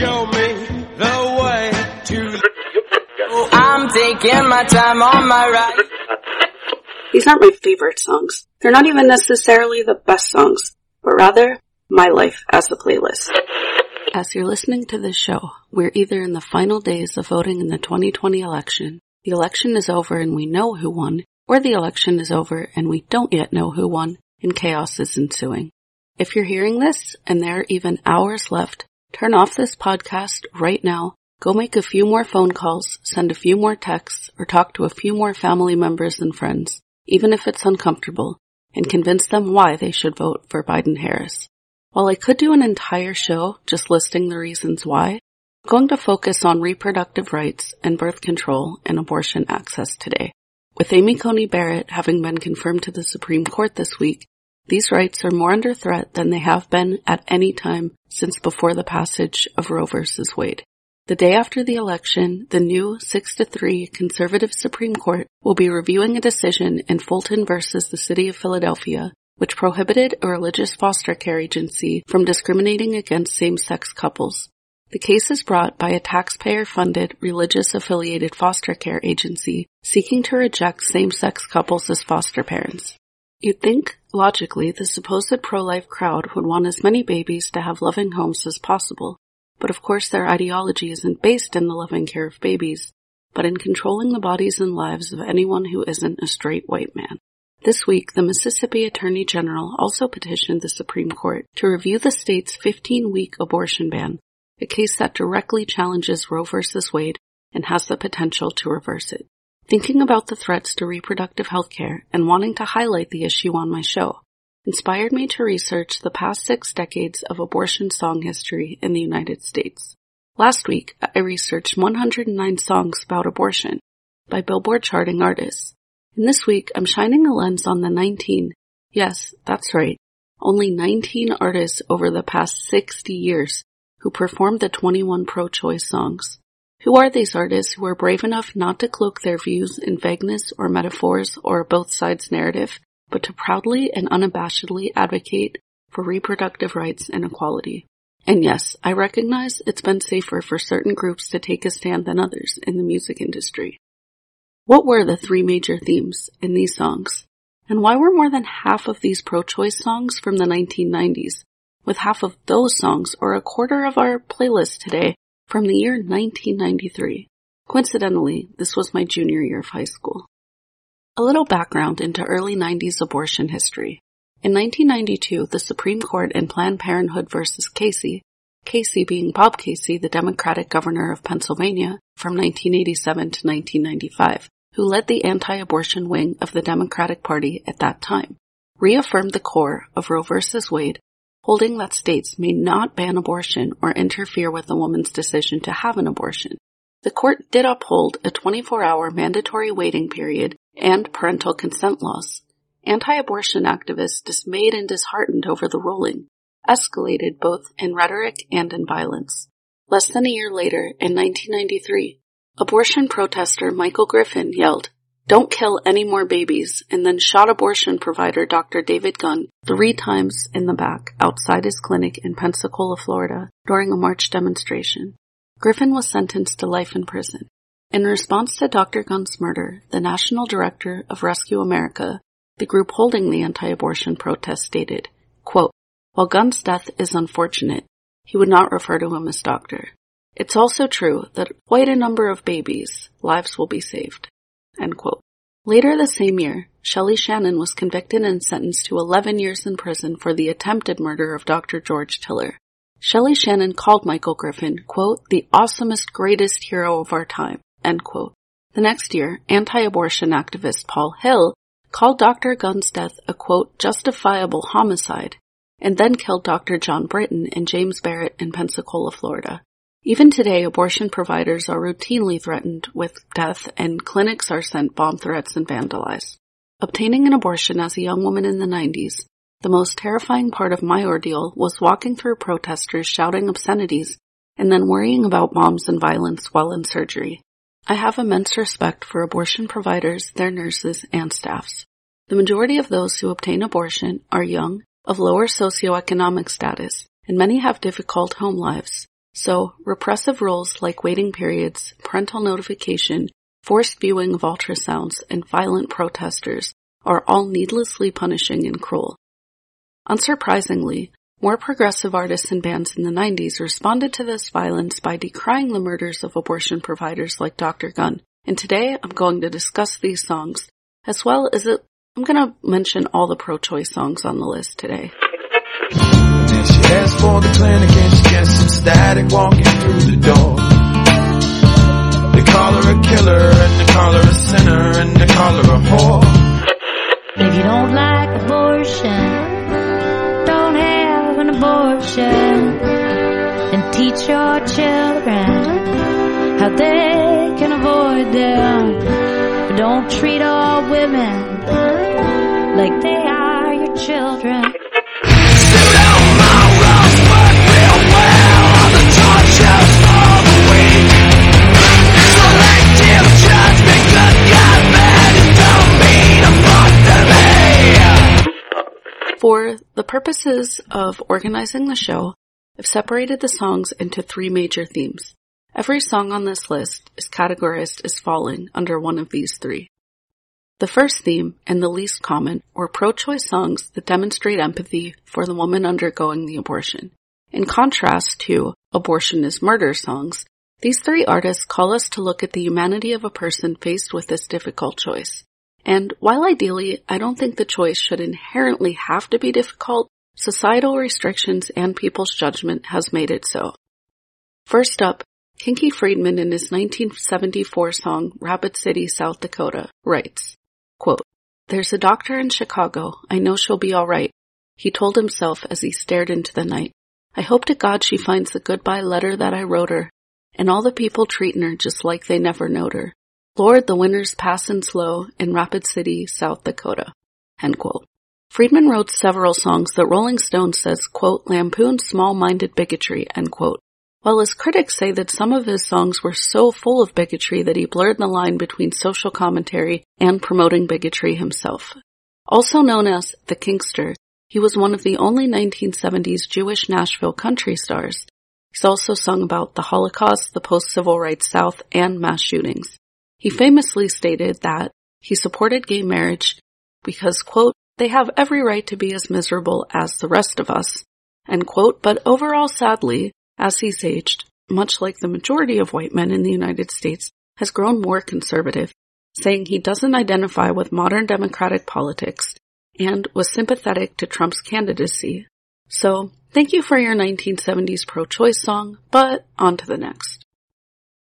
show me the way to. I'm taking my time on my ride. These aren't my favorite songs. They're not even necessarily the best songs, but rather my life as the playlist. As you're listening to this show, we're either in the final days of voting in the 2020 election, the election is over and we know who won, or the election is over and we don't yet know who won, and chaos is ensuing. If you're hearing this and there are even hours left, turn off this podcast right now, go make a few more phone calls, send a few more texts, or talk to a few more family members and friends, even if it's uncomfortable, and convince them why they should vote for Biden Harris. While I could do an entire show just listing the reasons why, I'm going to focus on reproductive rights and birth control and abortion access today. With Amy Coney Barrett having been confirmed to the Supreme Court this week, these rights are more under threat than they have been at any time since before the passage of Roe v. Wade. The day after the election, the new 6 to 3 conservative Supreme Court will be reviewing a decision in Fulton versus the City of Philadelphia which prohibited a religious foster care agency from discriminating against same-sex couples. The case is brought by a taxpayer-funded religious affiliated foster care agency seeking to reject same-sex couples as foster parents. You'd think, logically, the supposed pro-life crowd would want as many babies to have loving homes as possible, but of course their ideology isn't based in the loving care of babies, but in controlling the bodies and lives of anyone who isn't a straight white man. This week, the Mississippi Attorney General also petitioned the Supreme Court to review the state's 15-week abortion ban, a case that directly challenges Roe v. Wade and has the potential to reverse it. Thinking about the threats to reproductive health care and wanting to highlight the issue on my show inspired me to research the past six decades of abortion song history in the United States. Last week, I researched 109 songs about abortion by Billboard charting artists. And this week, I'm shining a lens on the 19, yes, that's right, only 19 artists over the past 60 years who performed the 21 pro-choice songs. Who are these artists who are brave enough not to cloak their views in vagueness or metaphors or a both sides narrative, but to proudly and unabashedly advocate for reproductive rights and equality? And yes, I recognize it's been safer for certain groups to take a stand than others in the music industry. What were the three major themes in these songs? And why were more than half of these pro-choice songs from the 1990s, with half of those songs or a quarter of our playlist today from the year 1993? Coincidentally, this was my junior year of high school. A little background into early 90s abortion history. In 1992, the Supreme Court in Planned Parenthood versus Casey Casey being Bob Casey, the Democratic governor of Pennsylvania from 1987 to 1995, who led the anti-abortion wing of the Democratic Party at that time, reaffirmed the core of Roe v. Wade, holding that states may not ban abortion or interfere with a woman's decision to have an abortion. The court did uphold a 24-hour mandatory waiting period and parental consent laws. Anti-abortion activists dismayed and disheartened over the ruling escalated both in rhetoric and in violence. Less than a year later, in 1993, Abortion protester Michael Griffin yelled, don't kill any more babies, and then shot abortion provider Dr. David Gunn three times in the back outside his clinic in Pensacola, Florida during a March demonstration. Griffin was sentenced to life in prison. In response to Dr. Gunn's murder, the national director of Rescue America, the group holding the anti-abortion protest stated, quote, while Gunn's death is unfortunate, he would not refer to him as doctor. It's also true that quite a number of babies' lives will be saved. Later the same year, Shelley Shannon was convicted and sentenced to 11 years in prison for the attempted murder of Dr. George Tiller. Shelley Shannon called Michael Griffin, quote, the awesomest, greatest hero of our time, end quote. The next year, anti-abortion activist Paul Hill called Dr. Gunn's death a quote, justifiable homicide, and then killed Dr. John Britton and James Barrett in Pensacola, Florida. Even today, abortion providers are routinely threatened with death and clinics are sent bomb threats and vandalized. Obtaining an abortion as a young woman in the 90s, the most terrifying part of my ordeal was walking through protesters shouting obscenities and then worrying about bombs and violence while in surgery. I have immense respect for abortion providers, their nurses, and staffs. The majority of those who obtain abortion are young, of lower socioeconomic status, and many have difficult home lives. So, repressive rules like waiting periods, parental notification, forced viewing of ultrasounds, and violent protesters are all needlessly punishing and cruel. Unsurprisingly, more progressive artists and bands in the 90s responded to this violence by decrying the murders of abortion providers like Dr. Gunn. And today I'm going to discuss these songs, as well as it, I'm going to mention all the pro-choice songs on the list today. Then she asked for the clinic and she gets some static walking through the door. They call her a killer and they call her a sinner and they call her a whore. If you don't like abortion, don't have an abortion. And teach your children how they can avoid them. But don't treat all women like they are your children. For the purposes of organizing the show, I've separated the songs into three major themes. Every song on this list is categorized as falling under one of these three. The first theme, and the least common, were pro-choice songs that demonstrate empathy for the woman undergoing the abortion. In contrast to abortion is murder songs, these three artists call us to look at the humanity of a person faced with this difficult choice. And while ideally, I don't think the choice should inherently have to be difficult, societal restrictions and people's judgment has made it so. First up, Kinky Friedman in his 1974 song Rapid City, South Dakota writes, quote, There's a doctor in Chicago. I know she'll be alright. He told himself as he stared into the night. I hope to God she finds the goodbye letter that I wrote her, and all the people treating her just like they never knowed her. Lord, the winter's passin' slow in Rapid City, South Dakota. End quote. Friedman wrote several songs that Rolling Stone says, quote, lampoon small-minded bigotry, end quote. While his critics say that some of his songs were so full of bigotry that he blurred the line between social commentary and promoting bigotry himself. Also known as the Kinkster, he was one of the only 1970s Jewish Nashville country stars. He's also sung about the Holocaust, the post-civil rights South, and mass shootings. He famously stated that he supported gay marriage because, quote, they have every right to be as miserable as the rest of us, end quote, but overall sadly, as he's aged, much like the majority of white men in the United States, has grown more conservative, saying he doesn't identify with modern democratic politics and was sympathetic to Trump's candidacy. So, thank you for your 1970s pro-choice song, but on to the next.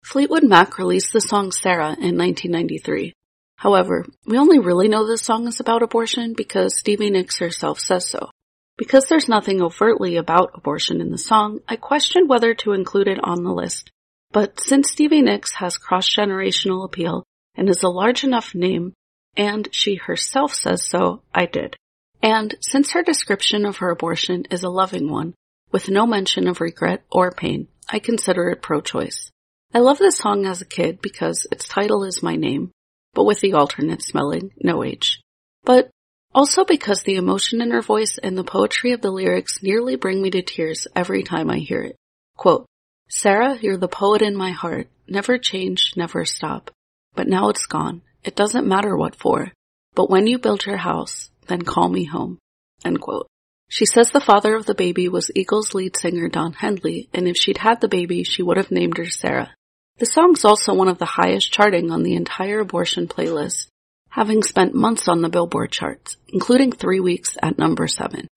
Fleetwood Mac released the song Sarah in 1993. However, we only really know this song is about abortion because Stevie Nicks herself says so. Because there's nothing overtly about abortion in the song, I questioned whether to include it on the list. But since Stevie Nicks has cross-generational appeal and is a large enough name, and she herself says so, I did. And since her description of her abortion is a loving one, with no mention of regret or pain, I consider it pro-choice. I love this song as a kid because its title is my name, but with the alternate spelling, no H. But also because the emotion in her voice and the poetry of the lyrics nearly bring me to tears every time I hear it. Quote, Sarah, you're the poet in my heart. Never change, never stop. But now it's gone. It doesn't matter what for. But when you build your house, then call me home. End quote. She says the father of the baby was Eagles lead singer Don Henley, and if she'd had the baby, she would have named her Sarah. The song's also one of the highest charting on the entire abortion playlist, having spent months on the Billboard charts, including three weeks at number seven.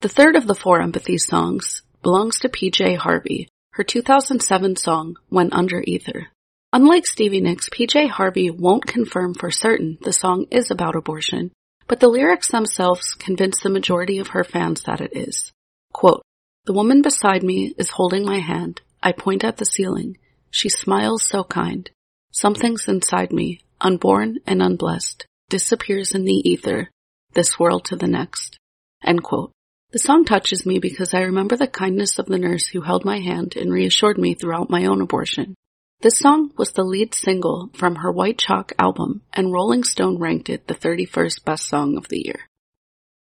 The third of the four empathy songs belongs to PJ Harvey, her 2007 song When Under Ether. Unlike Stevie Nicks, PJ Harvey won't confirm for certain the song is about abortion, but the lyrics themselves convince the majority of her fans that it is. Quote, the woman beside me is holding my hand. I point at the ceiling. She smiles so kind. Something's inside me, unborn and unblessed, disappears in the ether, this world to the next. End quote. The song touches me because I remember the kindness of the nurse who held my hand and reassured me throughout my own abortion. This song was the lead single from her White Chalk album, and Rolling Stone ranked it the 31st best song of the year.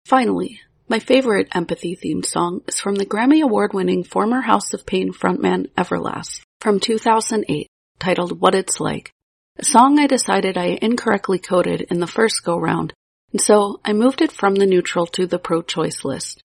Finally, My favorite empathy themed song is from the Grammy Award winning former House of Pain frontman Everlast from 2008, titled What It's Like, a song I decided I incorrectly coded in the first go round, and so I moved it from the neutral to the pro choice list.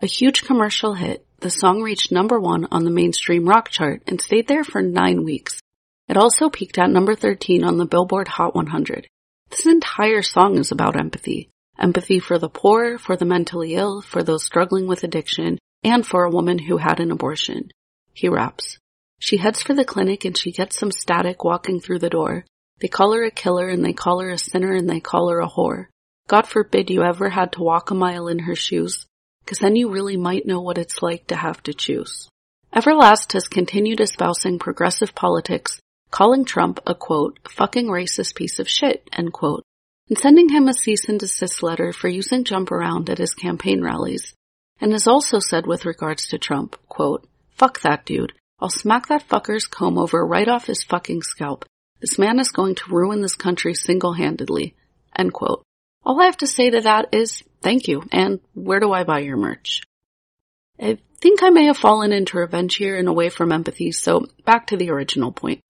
A huge commercial hit, the song reached number one on the mainstream rock chart and stayed there for nine weeks. It also peaked at number 13 on the Billboard Hot 100. This entire song is about empathy. Empathy for the poor, for the mentally ill, for those struggling with addiction, and for a woman who had an abortion. He raps. She heads for the clinic and she gets some static walking through the door. They call her a killer and they call her a sinner and they call her a whore. God forbid you ever had to walk a mile in her shoes, cause then you really might know what it's like to have to choose. Everlast has continued espousing progressive politics, calling Trump a quote, fucking racist piece of shit, end quote, and sending him a cease and desist letter for using jump around at his campaign rallies, and has also said with regards to Trump, quote, fuck that dude. I'll smack that fucker's comb over right off his fucking scalp. This man is going to ruin this country single-handedly. End quote. All I have to say to that is thank you, and where do I buy your merch? I think I may have fallen into revenge here and away from empathy, so back to the original point.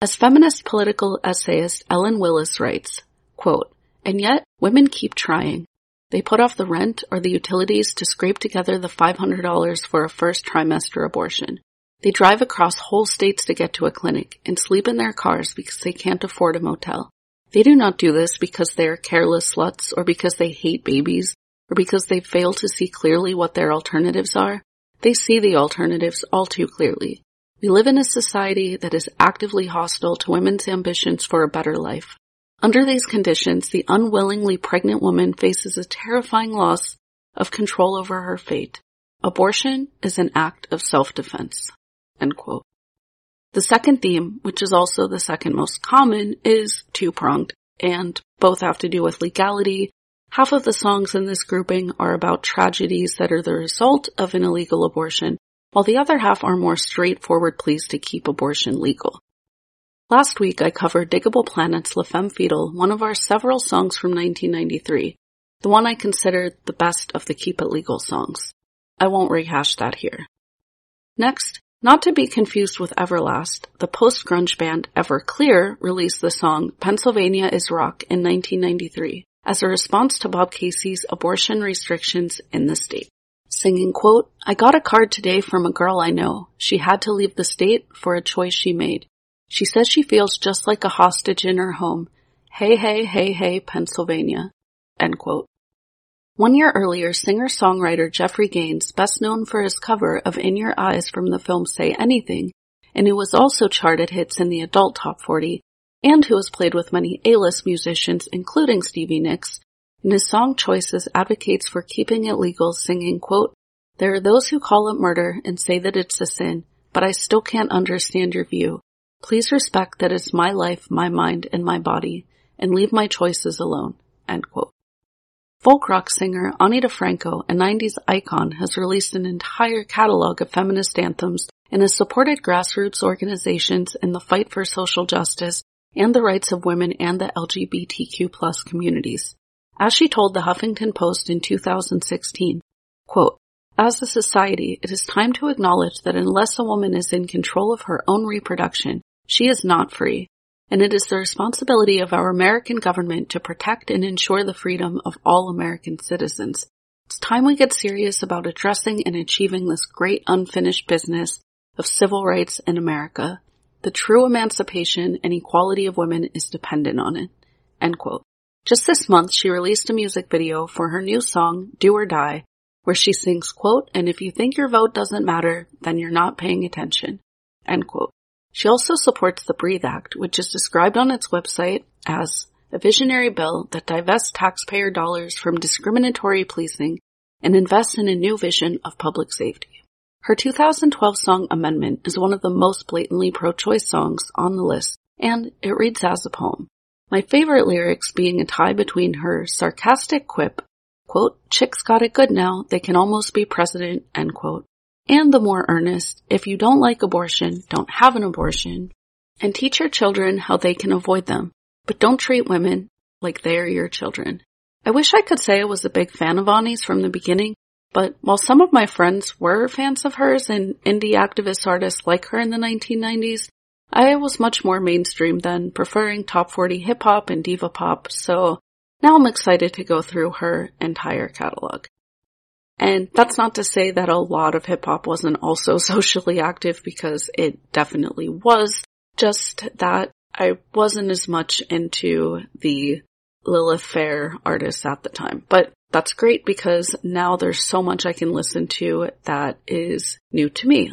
As feminist political essayist Ellen Willis writes, quote, and yet women keep trying. They put off the rent or the utilities to scrape together the $500 for a first trimester abortion. They drive across whole states to get to a clinic and sleep in their cars because they can't afford a motel. They do not do this because they are careless sluts or because they hate babies or because they fail to see clearly what their alternatives are. They see the alternatives all too clearly. We live in a society that is actively hostile to women's ambitions for a better life. Under these conditions, the unwillingly pregnant woman faces a terrifying loss of control over her fate. Abortion is an act of self-defense. The second theme, which is also the second most common, is two-pronged, and both have to do with legality. Half of the songs in this grouping are about tragedies that are the result of an illegal abortion, while the other half are more straightforward pleas to keep abortion legal. Last week I covered Digable Planet's La Femme Fatale, one of our several songs from 1993, the one I considered the best of the Keep It Legal songs. I won't rehash that here. Next, not to be confused with Everlast, the post-grunge band Everclear released the song Pennsylvania is Rock in 1993 as a response to Bob Casey's abortion restrictions in the state singing, quote, I got a card today from a girl I know. She had to leave the state for a choice she made. She says she feels just like a hostage in her home. Hey, hey, hey, hey, Pennsylvania. End quote. One year earlier, singer-songwriter Jeffrey Gaines, best known for his cover of In Your Eyes from the film Say Anything, and who was also charted hits in the adult top 40, and who has played with many A-list musicians, including Stevie Nicks, in his song choices advocates for keeping it legal, singing, quote, There are those who call it murder and say that it's a sin, but I still can't understand your view. Please respect that it's my life, my mind, and my body, and leave my choices alone. End quote. Folk rock singer Ani DiFranco, a 90s icon, has released an entire catalog of feminist anthems and has supported grassroots organizations in the fight for social justice and the rights of women and the LGBTQ plus communities. As she told the Huffington Post in 2016, quote, as a society, it is time to acknowledge that unless a woman is in control of her own reproduction, she is not free, and it is the responsibility of our American government to protect and ensure the freedom of all American citizens. It's time we get serious about addressing and achieving this great unfinished business of civil rights in America. The true emancipation and equality of women is dependent on it. End quote. Just this month, she released a music video for her new song, Do or Die, where she sings, quote, and if you think your vote doesn't matter, then you're not paying attention, end quote. She also supports the Breathe Act, which is described on its website as a visionary bill that divests taxpayer dollars from discriminatory policing and invests in a new vision of public safety. Her 2012 song Amendment is one of the most blatantly pro-choice songs on the list, and it reads as a poem. My favorite lyrics being a tie between her sarcastic quip, quote, chicks got it good now, they can almost be president, end quote, and the more earnest, if you don't like abortion, don't have an abortion, and teach your children how they can avoid them, but don't treat women like they are your children, I wish I could say I was a big fan of Ani's from the beginning, but while some of my friends were fans of hers and indie activist artists like her in the 1990s, I was much more mainstream then, preferring top 40 hip hop and diva pop, so now I'm excited to go through her entire catalog. And that's not to say that a lot of hip hop wasn't also socially active because it definitely was, just that I wasn't as much into the Lilith Fair artists at the time. But that's great because now there's so much I can listen to that is new to me.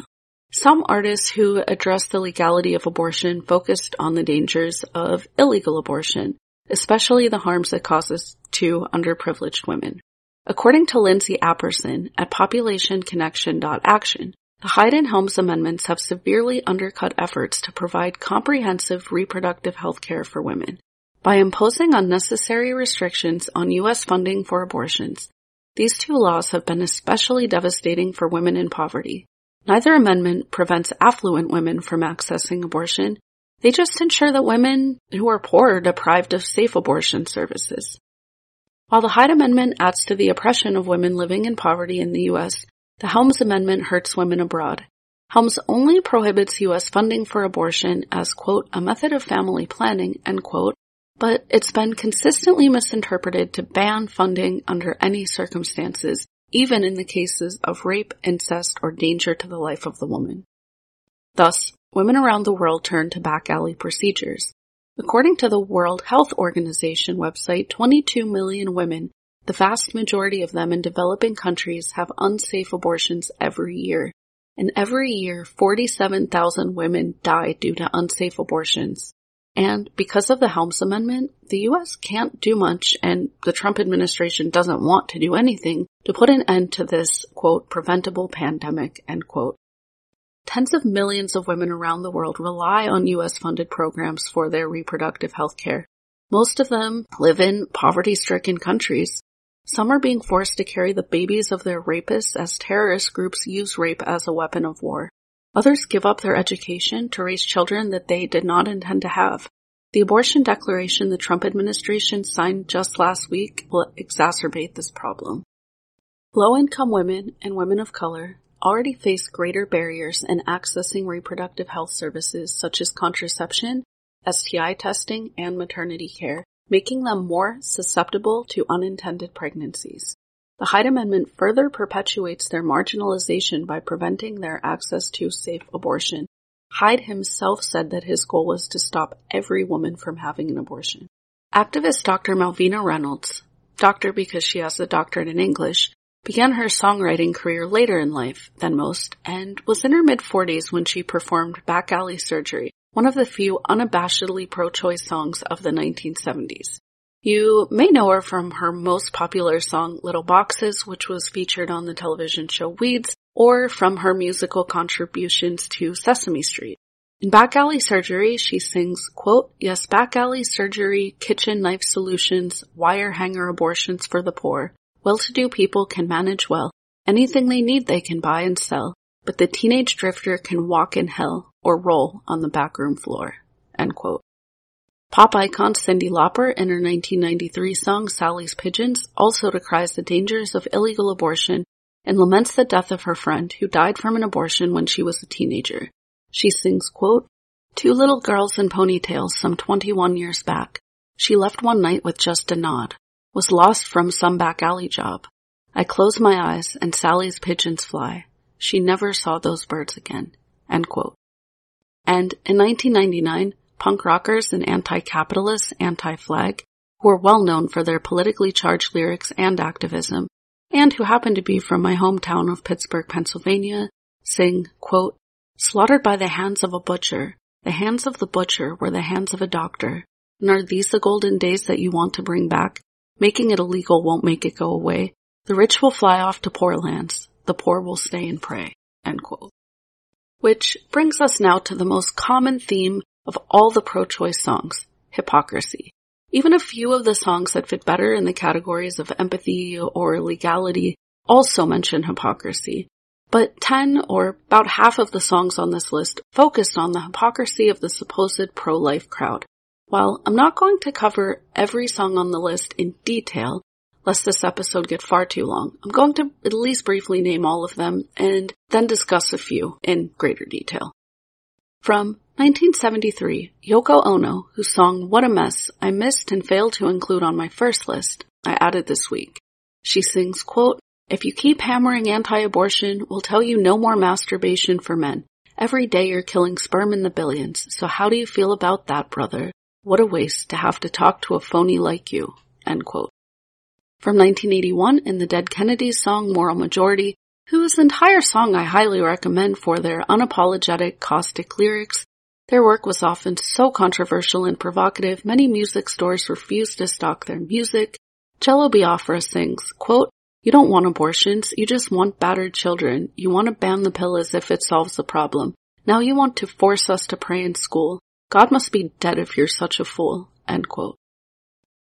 Some artists who addressed the legality of abortion focused on the dangers of illegal abortion, especially the harms it causes to underprivileged women. According to Lindsay Apperson at populationconnection.action, the Hyde and Helms amendments have severely undercut efforts to provide comprehensive reproductive health care for women. By imposing unnecessary restrictions on U.S. funding for abortions, these two laws have been especially devastating for women in poverty. Neither amendment prevents affluent women from accessing abortion. They just ensure that women who are poor are deprived of safe abortion services. While the Hyde Amendment adds to the oppression of women living in poverty in the U.S., the Helms Amendment hurts women abroad. Helms only prohibits U.S. funding for abortion as, quote, a method of family planning, end quote, but it's been consistently misinterpreted to ban funding under any circumstances, even in the cases of rape, incest, or danger to the life of the woman. Thus, women around the world turn to back alley procedures. According to the World Health Organization website, 22 million women, the vast majority of them in developing countries, have unsafe abortions every year. And every year, 47,000 women die due to unsafe abortions. And because of the Helms Amendment, the US can't do much and the Trump administration doesn't want to do anything to put an end to this, quote, preventable pandemic, end quote. Tens of millions of women around the world rely on US funded programs for their reproductive health care. Most of them live in poverty stricken countries. Some are being forced to carry the babies of their rapists as terrorist groups use rape as a weapon of war. Others give up their education to raise children that they did not intend to have. The abortion declaration the Trump administration signed just last week will exacerbate this problem. Low income women and women of color already face greater barriers in accessing reproductive health services such as contraception, STI testing, and maternity care, making them more susceptible to unintended pregnancies. The Hyde Amendment further perpetuates their marginalization by preventing their access to safe abortion. Hyde himself said that his goal was to stop every woman from having an abortion. Activist Dr. Malvina Reynolds, doctor because she has a doctorate in English, began her songwriting career later in life than most and was in her mid 40s when she performed Back Alley Surgery, one of the few unabashedly pro-choice songs of the 1970s. You may know her from her most popular song Little Boxes, which was featured on the television show Weeds, or from her musical contributions to Sesame Street. In Back Alley Surgery, she sings, quote, Yes, back alley surgery, kitchen knife solutions, wire hanger abortions for the poor. Well-to-do people can manage well. Anything they need they can buy and sell. But the teenage drifter can walk in hell or roll on the backroom floor. Pop icon Cyndi Lauper in her 1993 song Sally's Pigeons also decries the dangers of illegal abortion and laments the death of her friend who died from an abortion when she was a teenager. She sings, quote, Two little girls in ponytails some 21 years back. She left one night with just a nod. Was lost from some back alley job. I close my eyes and Sally's pigeons fly. She never saw those birds again. End quote. And in 1999, punk rockers and anti-capitalist Anti-Flag, who are well known for their politically charged lyrics and activism, and who happen to be from my hometown of Pittsburgh, Pennsylvania, sing, quote, slaughtered by the hands of a butcher. The hands of the butcher were the hands of a doctor. And are these the golden days that you want to bring back? Making it illegal won't make it go away. The rich will fly off to poor lands. The poor will stay and pray. Which brings us now to the most common theme of all the pro-choice songs, hypocrisy. Even a few of the songs that fit better in the categories of empathy or legality also mention hypocrisy. But 10 or about half of the songs on this list focused on the hypocrisy of the supposed pro-life crowd. While I'm not going to cover every song on the list in detail, lest this episode get far too long, I'm going to at least briefly name all of them and then discuss a few in greater detail. From 1973, Yoko Ono, whose song What a Mess I missed and failed to include on my first list, I added this week. She sings, quote, If you keep hammering anti-abortion, we'll tell you no more masturbation for men. Every day you're killing sperm in the billions, so how do you feel about that, brother? What a waste to have to talk to a phony like you. End quote. From 1981 in the Dead Kennedys song Moral Majority, whose entire song I highly recommend for their unapologetic, caustic lyrics. Their work was often so controversial and provocative, many music stores refused to stock their music. Jello Biafra sings, quote, you don't want abortions, you just want battered children. You want to ban the pill as if it solves the problem. Now you want to force us to pray in school. God must be dead if you're such a fool. End quote.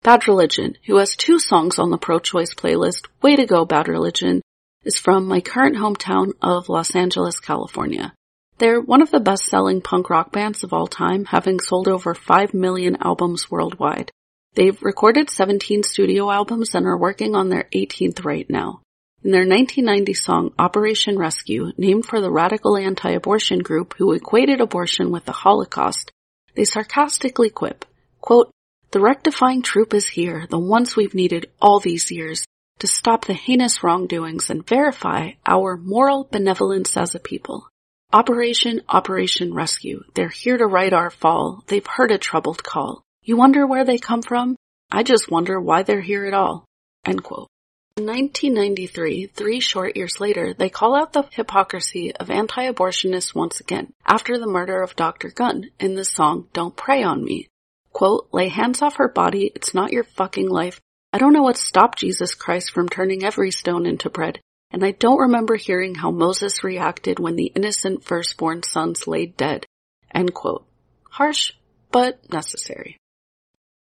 Bad Religion, who has two songs on the pro-choice playlist, Way to Go Bad Religion, is from my current hometown of Los Angeles, California. They're one of the best-selling punk rock bands of all time, having sold over 5 million albums worldwide. They've recorded 17 studio albums and are working on their 18th right now. In their 1990 song Operation Rescue, named for the radical anti-abortion group who equated abortion with the Holocaust, they sarcastically quip, quote, the rectifying troop is here, the ones we've needed all these years, to stop the heinous wrongdoings and verify our moral benevolence as a people. Operation Operation Rescue. They're here to right our fall. They've heard a troubled call. You wonder where they come from? I just wonder why they're here at all. End quote. In 1993, three short years later, they call out the hypocrisy of anti-abortionists once again, after the murder of Dr. Gunn in the song Don't Pray on Me, Quote, lay hands off her body, it's not your fucking life. I don't know what stopped Jesus Christ from turning every stone into bread, and I don't remember hearing how Moses reacted when the innocent firstborn sons laid dead. End quote. Harsh, but necessary.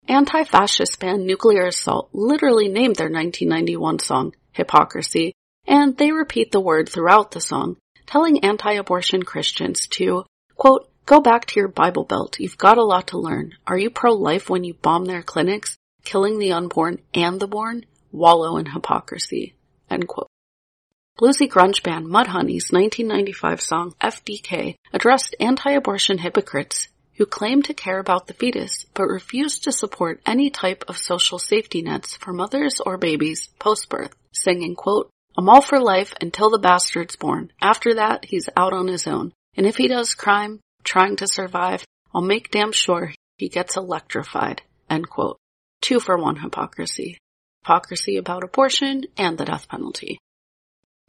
Anti-fascist band Nuclear Assault literally named their 1991 song Hypocrisy, and they repeat the word throughout the song, telling anti-abortion Christians to, quote, Go back to your Bible Belt. You've got a lot to learn. Are you pro-life when you bomb their clinics, killing the unborn and the born? Wallow in hypocrisy. End quote. Bluesy grunge band Mudhoney's 1995 song FDK addressed anti-abortion hypocrites who claim to care about the fetus but refuse to support any type of social safety nets for mothers or babies post-birth, singing, quote, I'm all for life until the bastard's born. After that, he's out on his own. And if he does crime, trying to survive, I'll make damn sure he gets electrified. End quote. Two for one hypocrisy. Hypocrisy about abortion and the death penalty.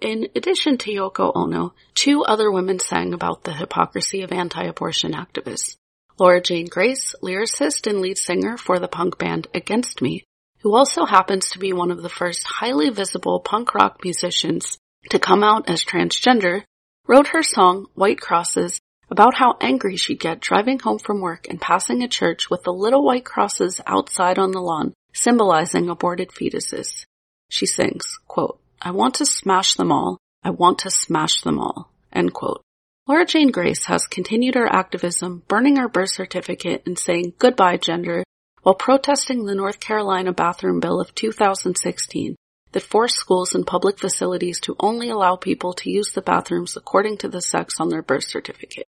In addition to Yoko Ono, two other women sang about the hypocrisy of anti-abortion activists. Laura Jane Grace, lyricist and lead singer for the punk band Against Me, who also happens to be one of the first highly visible punk rock musicians to come out as transgender, wrote her song White Crosses about how angry she'd get driving home from work and passing a church with the little white crosses outside on the lawn, symbolizing aborted fetuses. She sings, quote, I want to smash them all. I want to smash them all. End quote. Laura Jane Grace has continued her activism, burning her birth certificate and saying goodbye gender while protesting the North Carolina bathroom bill of 2016 that forced schools and public facilities to only allow people to use the bathrooms according to the sex on their birth certificate.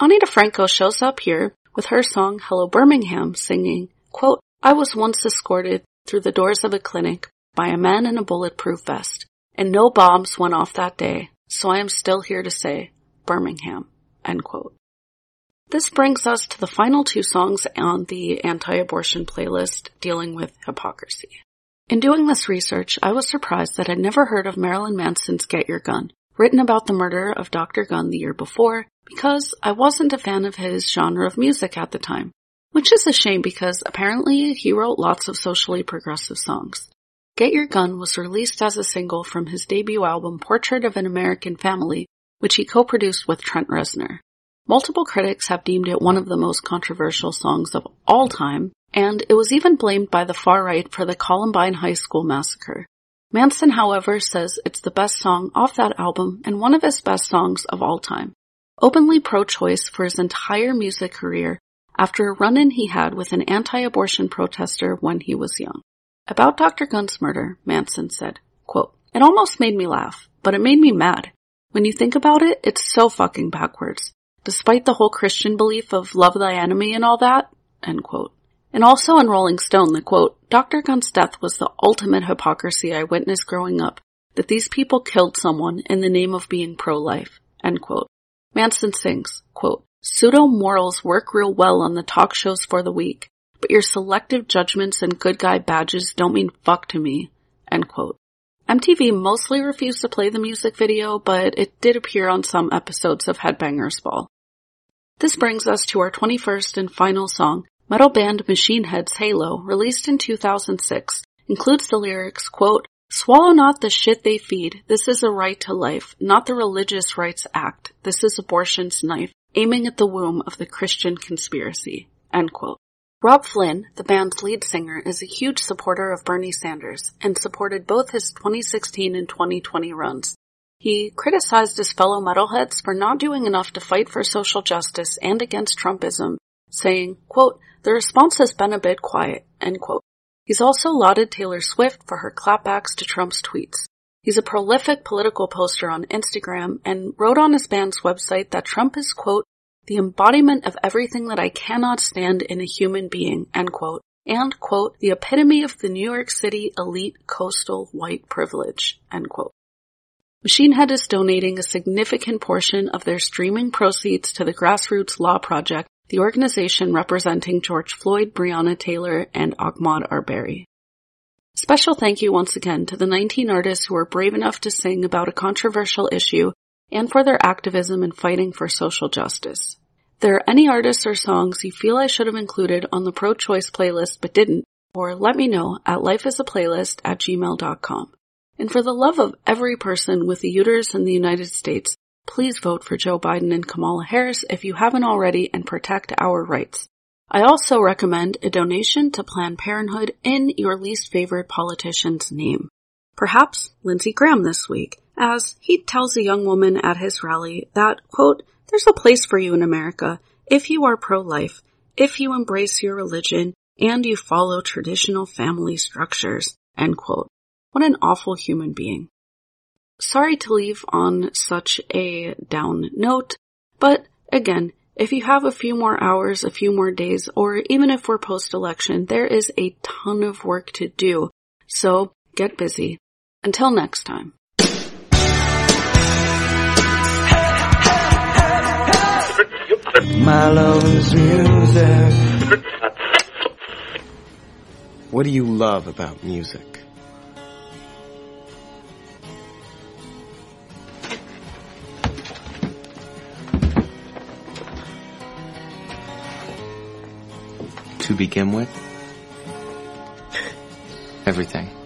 Ani DiFranco shows up here with her song Hello Birmingham singing, quote, I was once escorted through the doors of a clinic by a man in a bulletproof vest, and no bombs went off that day, so I am still here to say, Birmingham, end quote. This brings us to the final two songs on the anti-abortion playlist dealing with hypocrisy. In doing this research, I was surprised that I'd never heard of Marilyn Manson's Get Your Gun, written about the murder of Dr. Gunn the year before, because I wasn't a fan of his genre of music at the time. Which is a shame because apparently he wrote lots of socially progressive songs. Get Your Gun was released as a single from his debut album Portrait of an American Family, which he co-produced with Trent Reznor. Multiple critics have deemed it one of the most controversial songs of all time, and it was even blamed by the far right for the Columbine High School massacre. Manson, however, says it's the best song off that album and one of his best songs of all time. Openly pro-choice for his entire music career after a run-in he had with an anti-abortion protester when he was young. About Dr. Gunn's murder, Manson said, quote, It almost made me laugh, but it made me mad. When you think about it, it's so fucking backwards. Despite the whole Christian belief of love thy enemy and all that, end quote. And also in Rolling Stone, the quote, Dr. Gunn's death was the ultimate hypocrisy I witnessed growing up, that these people killed someone in the name of being pro-life, end quote. Manson sings, quote, pseudo morals work real well on the talk shows for the weak, but your selective judgments and good guy badges don't mean fuck to me, end quote. MTV mostly refused to play the music video, but it did appear on some episodes of Headbangers Ball. This brings us to our 21st and final song, Metal band Machine Head's Halo, released in 2006, includes the lyrics, quote, Swallow not the shit they feed. This is a right to life, not the religious rights act. This is abortion's knife, aiming at the womb of the Christian conspiracy. End quote. Robb Flynn, the band's lead singer, is a huge supporter of Bernie Sanders and supported both his 2016 and 2020 runs. He criticized his fellow metalheads for not doing enough to fight for social justice and against Trumpism, saying, quote, the response has been a bit quiet, end quote. He's also lauded Taylor Swift for her clapbacks to Trump's tweets. He's a prolific political poster on Instagram and wrote on his band's website that Trump is, quote, the embodiment of everything that I cannot stand in a human being, end quote, and, quote, the epitome of the New York City elite coastal white privilege, end quote. Machine Head is donating a significant portion of their streaming proceeds to the Grassroots Law Project the organization representing George Floyd, Breonna Taylor, and Ahmaud Arbery. Special thank you once again to the 19 artists who were brave enough to sing about a controversial issue and for their activism in fighting for social justice. There are any artists or songs you feel I should have included on the pro-choice playlist but didn't, or let me know at lifeisaplaylist at gmail.com. And for the love of every person with a uterus in the United States, Please vote for Joe Biden and Kamala Harris if you haven't already and protect our rights. I also recommend a donation to Planned Parenthood in your least favorite politician's name. Perhaps Lindsey Graham this week, as he tells a young woman at his rally that, quote, there's a place for you in America if you are pro-life, if you embrace your religion, and you follow traditional family structures, end quote. What an awful human being. Sorry to leave on such a down note, but again, if you have a few more hours, a few more days, or even if we're post-election, there is a ton of work to do. So get busy. Until next time. My love music. What do you love about music? to begin with? Everything.